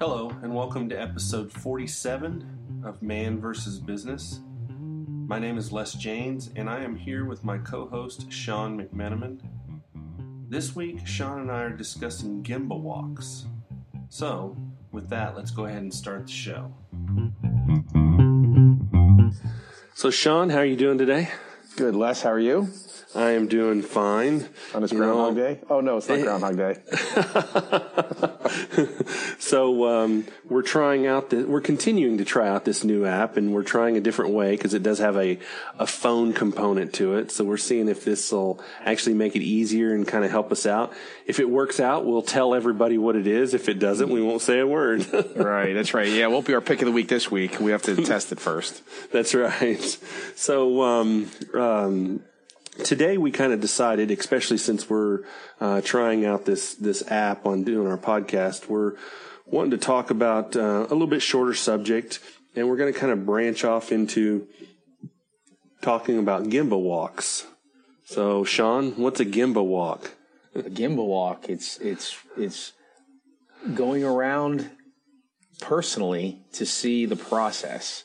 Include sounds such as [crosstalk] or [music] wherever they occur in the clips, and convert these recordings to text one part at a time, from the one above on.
Hello, and welcome to episode 47 of Man vs. Business. My name is Les Janes, and I am here with my co host, Sean McMenamin. This week, Sean and I are discussing Gemba walks. So, with that, let's go ahead and start the show. So, Sean, how are you doing today? Good, Les. How are you? I am doing fine. On this Groundhog know, Day? Oh no, it's not [laughs] Groundhog Day. [laughs] So um, we're trying out the, we're continuing to try out this new app, and we're trying a different way because it does have a a phone component to it. So we're seeing if this will actually make it easier and kind of help us out. If it works out, we'll tell everybody what it is. If it doesn't, we won't say a word. [laughs] right, that's right. Yeah, it won't be our pick of the week this week. We have to test it first. That's right. So um, um, today we kind of decided, especially since we're uh, trying out this this app on doing our podcast, we're wanting to talk about uh, a little bit shorter subject, and we're going to kind of branch off into talking about Gemba walks. So, Sean, what's a Gemba walk? a Gemba walk. It's it's it's going around personally to see the process.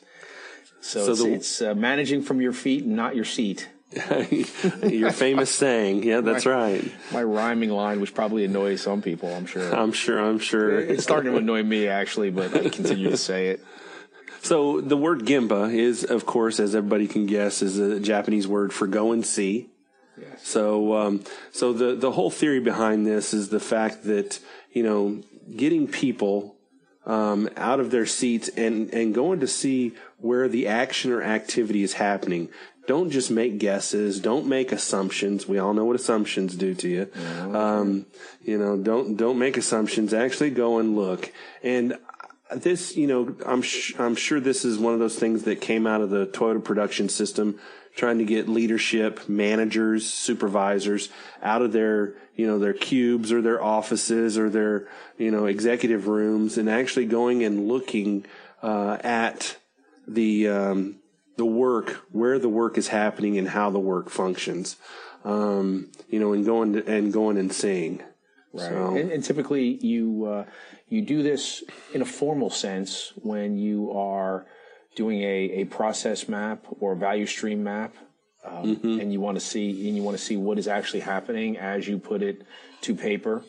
So, So it's, the- it's uh, managing from your feet, and not your seat. [laughs] Your famous saying. Yeah, that's right. My rhyming line, which probably annoys some people, I'm sure. I'm sure. I'm sure. it's starting to annoy me actually, but I continue to say it. So the word Gemba is, of course, as everybody can guess, is a Japanese word for go and see. Yes. So, um, so the the whole theory behind this is the fact that you know getting people um, out of their seats and and going to see where the action or activity is happening. Don't just make guesses. Don't make assumptions. We all know what assumptions do to you. Um, you know, don't don't make assumptions. Actually, go and look. And this, you know, I'm sh- I'm sure this is one of those things that came out of the Toyota production system, trying to get leadership, managers, supervisors out of their, you know, their cubes or their offices or their, you know, executive rooms and actually going and looking uh, at the um, the work, where the work is happening and how the work functions. Um, you know, and going to, and going and seeing. Right. So- And, and typically, you uh, you do this in a formal sense when you are doing a, a process map or a value stream map, um, and you want to see and you want to see what is actually happening as you put it to paper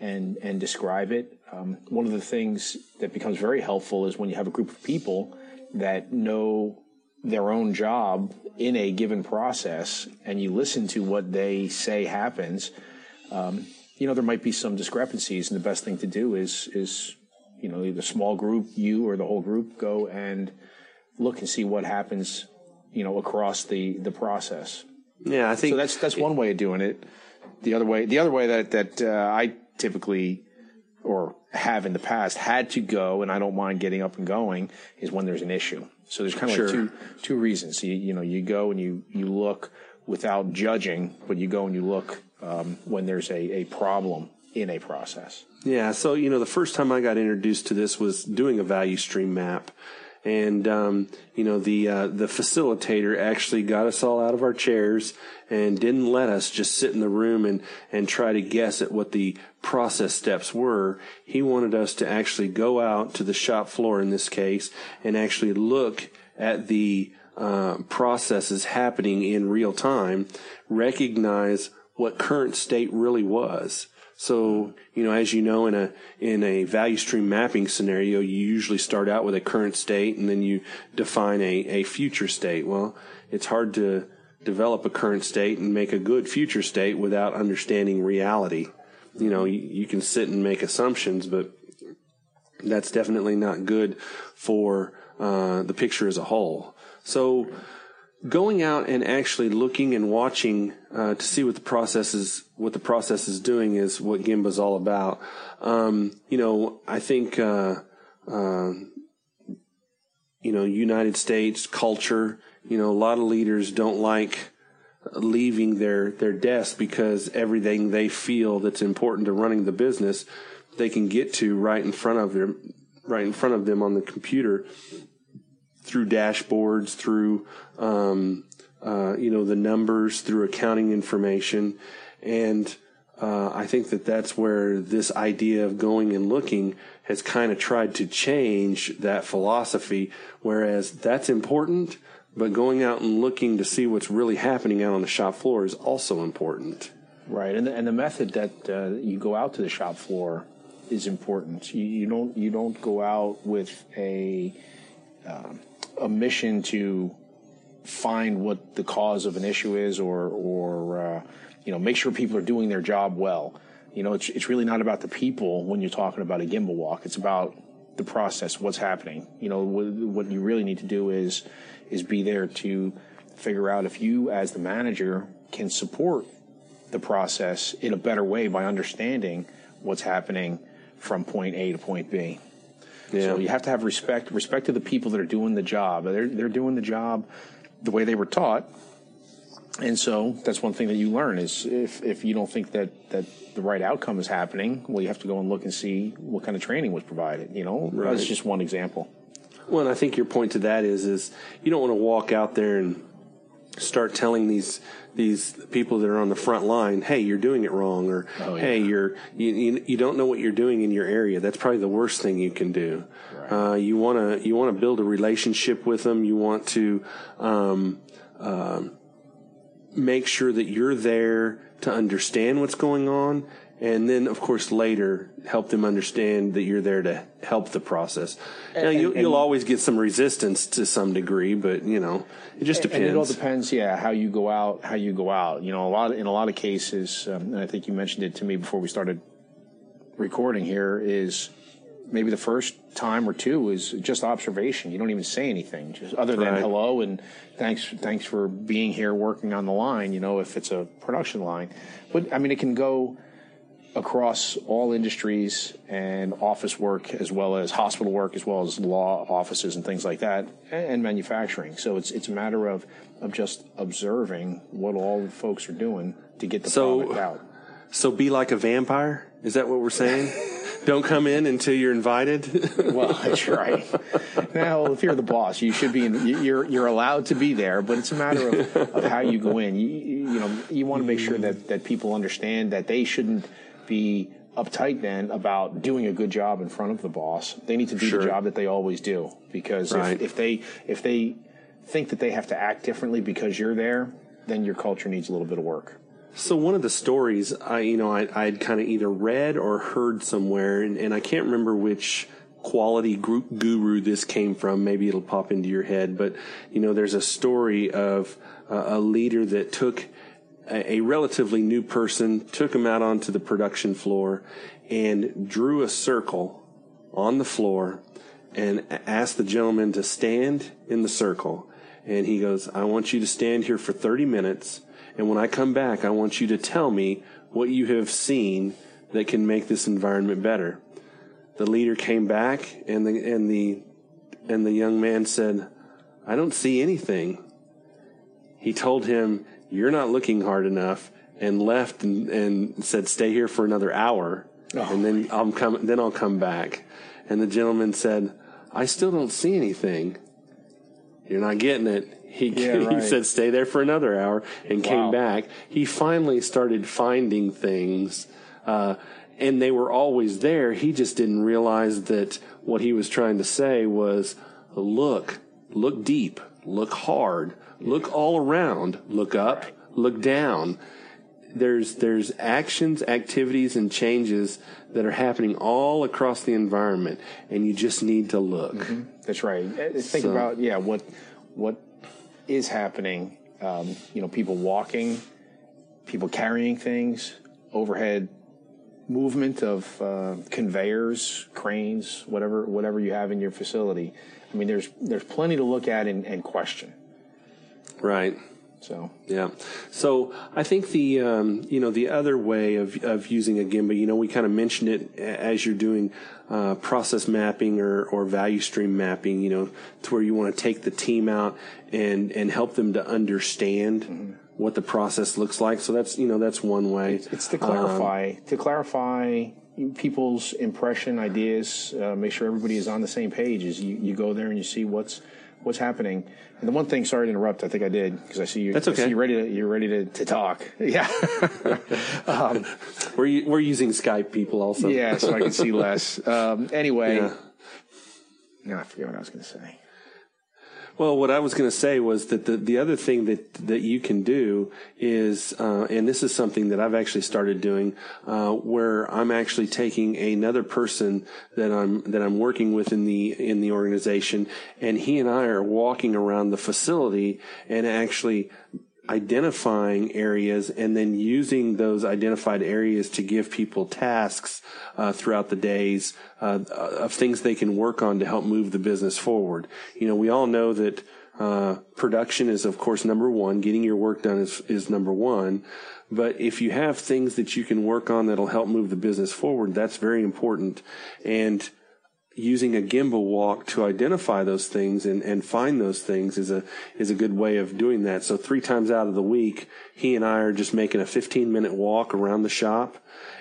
and and describe it. Um, one of the things that becomes very helpful is when you have a group of people that know their own job in a given process, and you listen to what they say happens you know there might be some discrepancies and the best thing to do is is you know either small group you or the whole group go and look and see what happens you know across the the process. Yeah, I think so that's that's one way of doing it. The other way the other way that that uh, i typically or have in the past had to go and i don't mind getting up and going is when there's an issue so there's kind of Sure. like two two reasons. You, you know you go and you you look without judging but you go and you look um, when there's a, a problem in a process. Yeah, so you know, the first time I got introduced to this was doing a value stream map, and um, you know, the uh, the facilitator actually got us all out of our chairs and didn't let us just sit in the room and and try to guess at what the process steps were. He wanted us to actually go out to the shop floor in this case and actually look at the uh, processes happening in real time, recognize what current state really was. So, you know, as you know, in a in a value stream mapping scenario, you usually start out with a current state and then you define a, a future state. Well, it's hard to develop a current state and make a good future state without understanding reality. You know, you, you can sit and make assumptions, but that's definitely not good for uh, the picture as a whole. So, going out and actually looking and watching uh, to see what the process is what the process is doing is what Gemba's all about. Um, you know, I think uh, uh, you know United States culture. You know, a lot of leaders don't like leaving their their desk because everything they feel that's important to running the business they can get to right in front of them right in front of them on the computer through dashboards through um, uh, you know the numbers through accounting information and uh, I think that that's where this idea of going and looking has kind of tried to change that philosophy. Whereas that's important, but going out and looking to see what's really happening out on the shop floor is also important. Right, and the, and the method that uh, you go out to the shop floor is important. You, you don't you don't go out with a um, a mission to find what the cause of an issue is, or or uh, you know make sure people are doing their job well. You know, it's it's really not about the people when you're talking about a Gemba walk. It's about the process, what's happening. You know, what, what you really need to do is is be there to figure out if you, as the manager, can support the process in a better way by understanding what's happening from point A to point B. Yeah. So you have to have respect, respect to the people that are doing the job. They're they're doing the job the way they were taught, and so that's one thing that you learn is if if you don't think that that the right outcome is happening, well, you have to go and look and see what kind of training was provided. You know, Right. that's just one example. Well, and I think your point to that is is you don't want to walk out there and start telling these these people that are on the front line, "Hey, you're doing it wrong," or Oh, yeah. "Hey, you're you, you you don't know what you're doing in your area." That's probably the worst thing you can do. Uh, you want to you want to build a relationship with them. You want to um, um, make sure that you're there to understand what's going on. And then, of course, later help them understand that you're there to help the process. now, you'll, and- you'll always get some resistance to some degree, but you know, it just depends. And it all depends, yeah, how you go out, how you go out. You know, a lot in a lot of cases, um, and I think you mentioned it to me before we started recording here, is maybe the first time or two is just observation. You don't even say anything, just other than Right. hello and thanks, thanks for being here working on the line. You know, if it's a production line, but I mean, it can go across all industries and office work as well as hospital work as well as law offices and things like that and, manufacturing so it's it's a matter of of just observing what all the folks are doing to get the So- product out so be like a vampire. Is that what we're saying? [laughs] don't come in until you're invited. [laughs] well that's right now if you're the boss you should be in, you're you're allowed to be there but it's a matter of, of how you go in you, you know you want to make sure that that people understand that they shouldn't be uptight then about doing a good job in front of the boss they need to do Sure. the job that they always do because Right. if, if they if they think that they have to act differently because you're there then your culture needs a little bit of work So one of the stories I, you know, I, I'd kind of either read or heard somewhere, and, and I can't remember which quality group guru this came from. Maybe it'll pop into your head, but you know, there's a story of uh, a leader that took a, a relatively new person, took him out onto the production floor, and drew a circle on the floor, and asked the gentleman to stand in the circle. And he goes, "I want you to stand here for 30 minutes." And when I come back, I want you to tell me what you have seen that can make this environment better. The leader came back and the, and the, and the young man said, I don't see anything. He told him, you're not looking hard enough and left and, and said, stay here for another hour. And then I'll come, then I'll come back. And the gentleman said, I still don't see anything. You're not getting it. He, Yeah, [laughs] he right. said, stay there for another hour and Wow. came back. He finally started finding things, uh, and they were always there. He just didn't realize that what he was trying to say was, look, look deep, look hard, look all around, look up, look down. There's, there's actions, activities, and changes that are happening all across the environment, and you just need to look. That's right. Uh, Think So- about yeah what what is happening. Um, you know, people walking, people carrying things, overhead movement of uh, conveyors, cranes, whatever whatever you have in your facility. I mean, there's there's plenty to look at and, and question. Right. So Yeah. So I think the um, you know the other way of of using a Gemba, you know, we kind of mentioned it as you're doing uh, process mapping or or value stream mapping, you know, to where you want to take the team out and and help them to understand what the process looks like. So that's you know that's one way. it's to clarify to clarify people's impression, ideas, uh, make sure everybody is on the same page. As you, you go there and you see what's what's happening. And the one thing, sorry to interrupt, I think I did because I see you. That's okay. you're ready to you're ready to, to talk. [laughs] Yeah, We're we're using Skype people also. yeah. So I can see Les. Um, anyway, Yeah. no, I forget what I was going to say. Well, what I was going to say was that the, the other thing that, that you can do is, uh, and this is something that I've actually started doing, uh, where I'm actually taking another person that I'm that I'm working with in the in the organization, and he and I are walking around the facility and actually identifying areas and then using those identified areas to give people tasks uh, throughout the days uh, of things they can work on to help move the business forward. You know, we all know that uh, production is, of course, number one. Getting your work done is, is number one. But if you have things that you can work on that'll help move the business forward, that's very important. And using a Gemba walk to identify those things and, and find those things is a is a good way of doing that. So three times out of the week, he and I are just making a 15 minute walk around the shop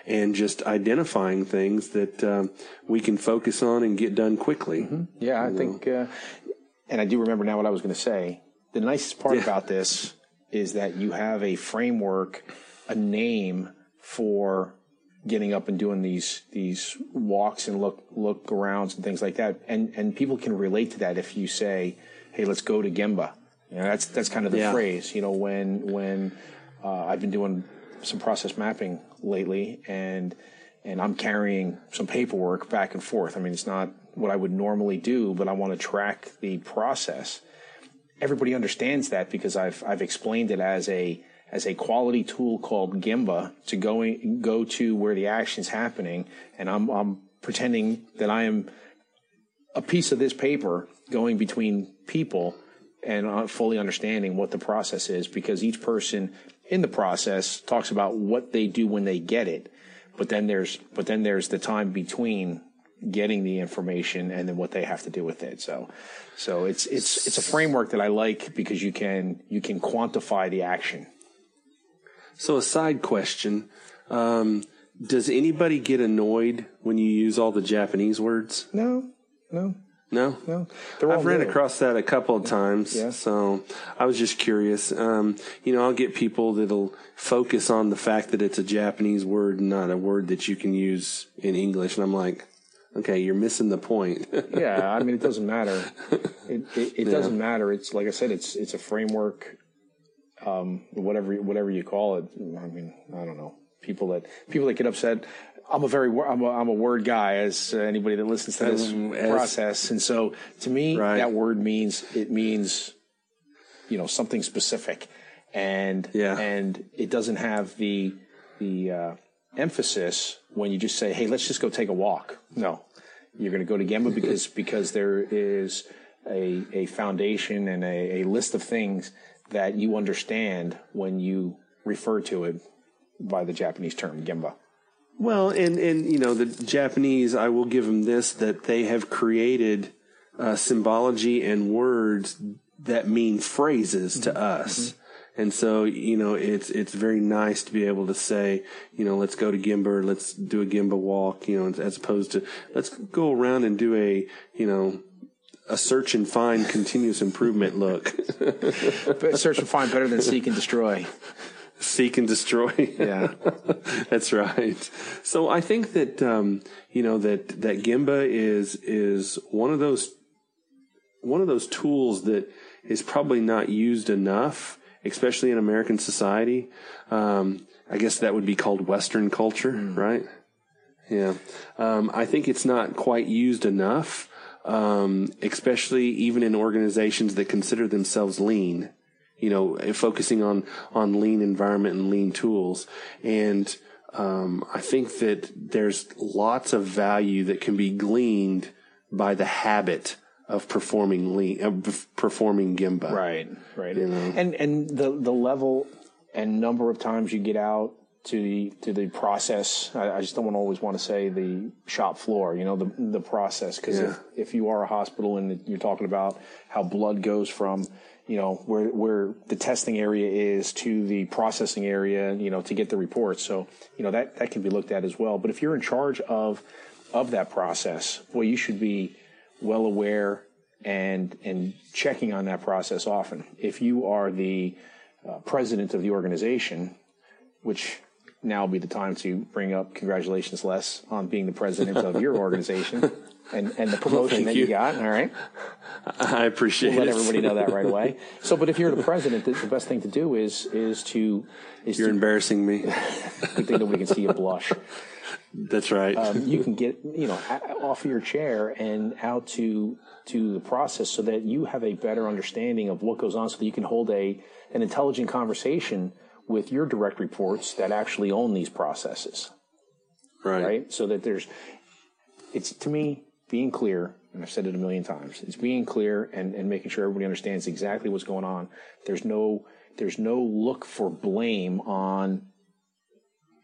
and just identifying things that um, we can focus on and get done quickly. Yeah, I think, uh, and I do remember now what I was going to say. The nicest part about this is that you have a framework, a name for getting up and doing these these walks and look look arounds and things like that, and and people can relate to that if you say, "Hey, let's go to Gemba." You know, that's that's kind of the Yeah. phrase. You know, when when uh, I've been doing some process mapping lately, and and I'm carrying some paperwork back and forth. I mean, it's not what I would normally do, but I want to track the process. Everybody understands that because I've I've explained it as a as a quality tool called Gemba to go go to where the action's happening, and I'm I'm pretending that I am a piece of this paper going between people and uh, fully understanding what the process is because each person in the process talks about what they do when they get it. But then there's but then there's the time between getting the information and then what they have to do with it. So so it's it's it's a framework that I like because you can you can quantify the action So a side question. Um, does anybody get annoyed when you use all the Japanese words? no no No? no I've ran across that a couple of times. Yeah. So I was just curious. Um, you know, I'll get people that'll focus on the fact that it's a Japanese word, and not a word that you can use in English. And I'm like, okay, you're missing the point. yeah, I mean, it doesn't [laughs] matter. It, it, it doesn't matter. It's like I said, it's it's a framework, um, whatever whatever you call it. I mean, I don't know. People that people that get upset. I'm a very I'm a, I'm a word guy, as anybody that listens to this as- process, and so to me, Right. that word means it means, you know, something specific, and Yeah. and it doesn't have the the uh, emphasis when you just say, "Hey, let's just go take a walk." No, you're going to go to Gemba because because there is a a foundation and a, a list of things that you understand when you refer to it by the Japanese term Gemba. Well, and and you know the Japanese, I will give them this that they have created uh, symbology and words that mean phrases to us. And so, you know, it's it's very nice to be able to say, you know, let's go to Gemba, let's do a Gemba walk, you know, as opposed to let's go around and do a, you know, a search and find continuous improvement look. [laughs] But search and find better than seek and destroy. Seek and destroy. Yeah. [laughs] That's right. So I think that um, you know that that Gemba is is one of those one of those tools that is probably not used enough, especially in American society. Um, I guess that would be called Western culture, right? Yeah. Um, I think it's not quite used enough, um, especially even in organizations that consider themselves lean you know, focusing on on lean environment and lean tools. And um, I think that there's lots of value that can be gleaned by the habit of performing lean, of performing Gemba. Right, right. You know? And and the the level and number of times you get out to the to the process. I, I just don't always want to say the shop floor. You know, the the process because if if you are a hospital and you're talking about how blood goes from you know where where the testing area is to the processing area, you know, to get the reports. So you know that that can be looked at as well. But if you're in charge of of that process, well, you should be well aware and and checking on that process often. If you are the uh, president of the organization, which now would be the time to bring up congratulations, Les, on being the president of your organization [laughs] and, and the promotion thank that you. you. got. All right. I appreciate Let it. everybody know that right away. [laughs] So, but if you're the president, the, the best thing to do is is to is You're to, embarrassing me. [laughs] good thing nobody can see you blush. That's right. Um, you can get you know off your chair and out to to the process so that you have a better understanding of what goes on, so that you can hold a an intelligent conversation with your direct reports that actually own these processes. right. right? So that there's, it's to me being clear, and I've said it a million times. It's being clear and, and making sure everybody understands exactly what's going on. There's no there's no look for blame on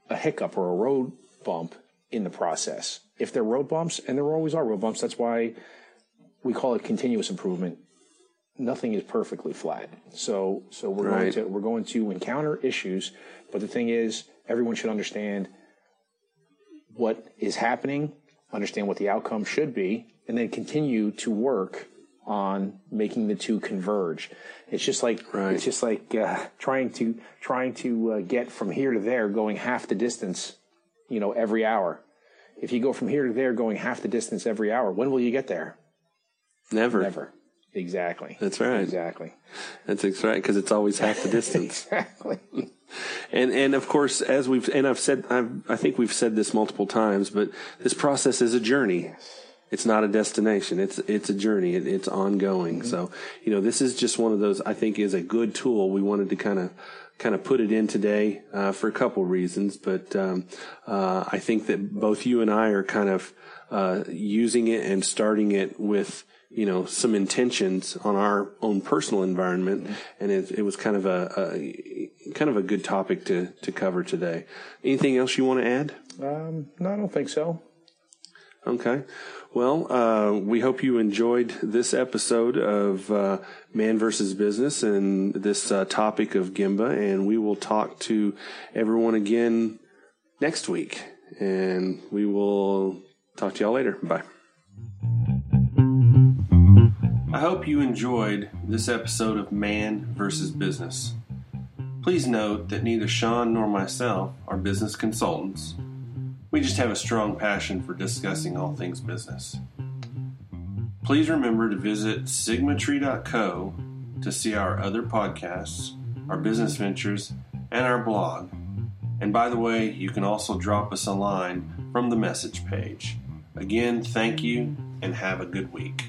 a hiccup or a road bump in the process. If there are road bumps, and there always are road bumps, that's why we call it continuous improvement. Nothing is perfectly flat. So so we're going to we're going to encounter issues, but the thing is, everyone should understand what is happening, understand what the outcome should be, and then continue to work on making the two converge. It's just like Right. it's just like uh, trying to trying to uh, get from here to there, going half the distance, you know, every hour. If you go from here to there, going half the distance every hour, when will you get there? Never. Never. Exactly. That's right. Exactly. That's right because it's always half the distance. [laughs] Exactly. And and of course, as we've and I've said, I've, I think we've said this multiple times, but this process is a journey. It's not a destination. It's it's a journey. It, it's ongoing. So you know, this is just one of those. I think is a good tool. We wanted to kind of kind of put it in today uh, for a couple reasons, but um, uh, I think that both you and I are kind of uh, using it and starting it with you know some intentions on our own personal environment, and it, it was kind of a, a kind of a good topic to to cover today. Anything else you want to add? Um, no, I don't think so. Okay. Well, uh, we hope you enjoyed this episode of uh, Man versus Business and this uh, topic of Gemba, and we will talk to everyone again next week. And we will talk to y'all later. Bye. I hope you enjoyed this episode of Man versus Business. Please note that neither Sean nor myself are business consultants. We just have a strong passion for discussing all things business. Please remember to visit sigmatree.co to see our other podcasts, our business ventures, and our blog. And by the way, you can also drop us a line from the message page. Again, thank you and have a good week.